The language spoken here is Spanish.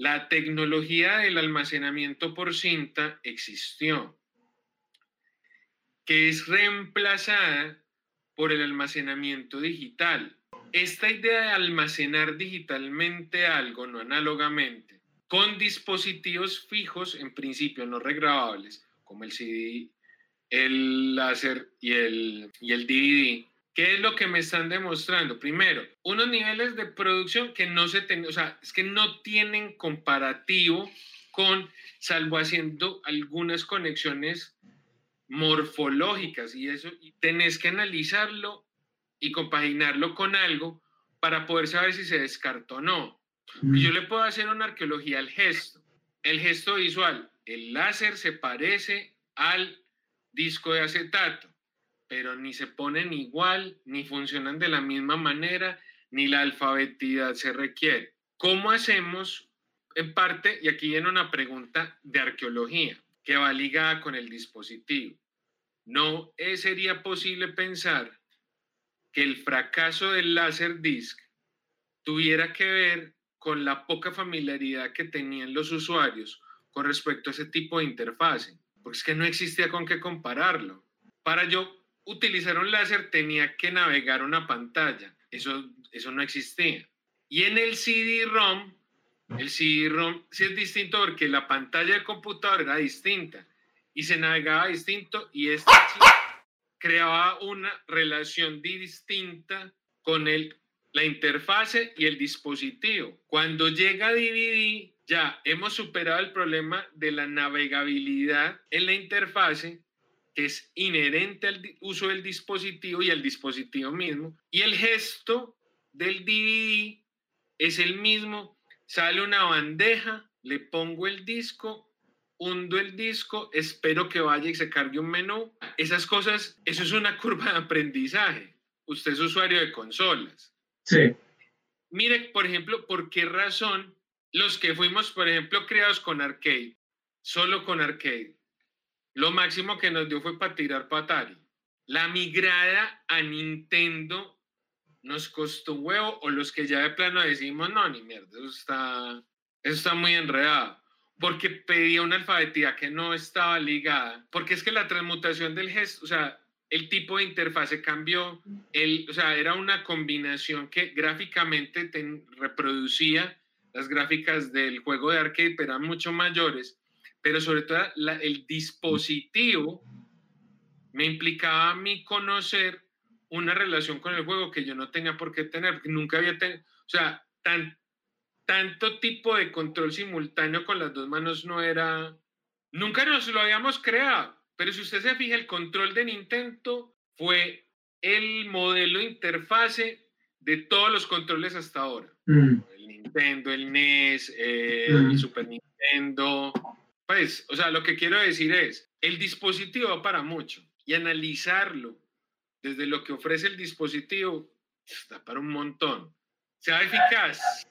la tecnología del almacenamiento por cinta existió, que es reemplazada por el almacenamiento digital. Esta idea de almacenar digitalmente algo, no análogamente, con dispositivos fijos, en principio no regrabables, como el CD, el láser y el, y el DVD, ¿Qué es lo que me están demostrando? Primero, unos niveles de producción que no se tienen, o sea, es que no tienen comparativo con, salvo haciendo algunas conexiones morfológicas y eso, y tenés que analizarlo y compaginarlo con algo para poder saber si se descartó o no. Mm. Yo le puedo hacer una arqueología al gesto. El gesto visual, el láser se parece al disco de acetato pero ni se ponen igual, ni funcionan de la misma manera, ni la alfabetidad se requiere. ¿Cómo hacemos? En parte, y aquí viene una pregunta de arqueología que va ligada con el dispositivo. ¿No sería posible pensar que el fracaso del láser disc tuviera que ver con la poca familiaridad que tenían los usuarios con respecto a ese tipo de interfase? Porque es que no existía con qué compararlo. Para yo utilizar un láser tenía que navegar una pantalla. Eso, eso no existía. Y en el CD-ROM, el CD-ROM sí es distinto porque la pantalla del computador era distinta y se navegaba distinto y este creaba una relación distinta con el, la interfase y el dispositivo. Cuando llega DVD, ya hemos superado el problema de la navegabilidad en la interfase es inherente al uso del dispositivo y al dispositivo mismo. Y el gesto del DVD es el mismo. Sale una bandeja, le pongo el disco, hundo el disco, espero que vaya y se cargue un menú. Esas cosas, eso es una curva de aprendizaje. Usted es usuario de consolas. Sí. Mire, por ejemplo, por qué razón los que fuimos, por ejemplo, creados con arcade, solo con arcade, lo máximo que nos dio fue para tirar para La migrada a Nintendo nos costó un huevo, o los que ya de plano decimos, no, ni mierda, eso está, eso está muy enredado. Porque pedía una alfabetía que no estaba ligada. Porque es que la transmutación del gesto, o sea, el tipo de interfase cambió. El, o sea, era una combinación que gráficamente reproducía las gráficas del juego de arcade, pero eran mucho mayores pero sobre todo el dispositivo me implicaba a mí conocer una relación con el juego que yo no tenía por qué tener, porque nunca había tenido, o sea, tan, tanto tipo de control simultáneo con las dos manos no era, nunca nos lo habíamos creado, pero si usted se fija, el control de Nintendo fue el modelo de interfase de todos los controles hasta ahora. Mm. El Nintendo, el NES, el mm. Super Nintendo, pues, o sea, lo que quiero decir es, el dispositivo para mucho y analizarlo desde lo que ofrece el dispositivo está para un montón. Sea eficaz,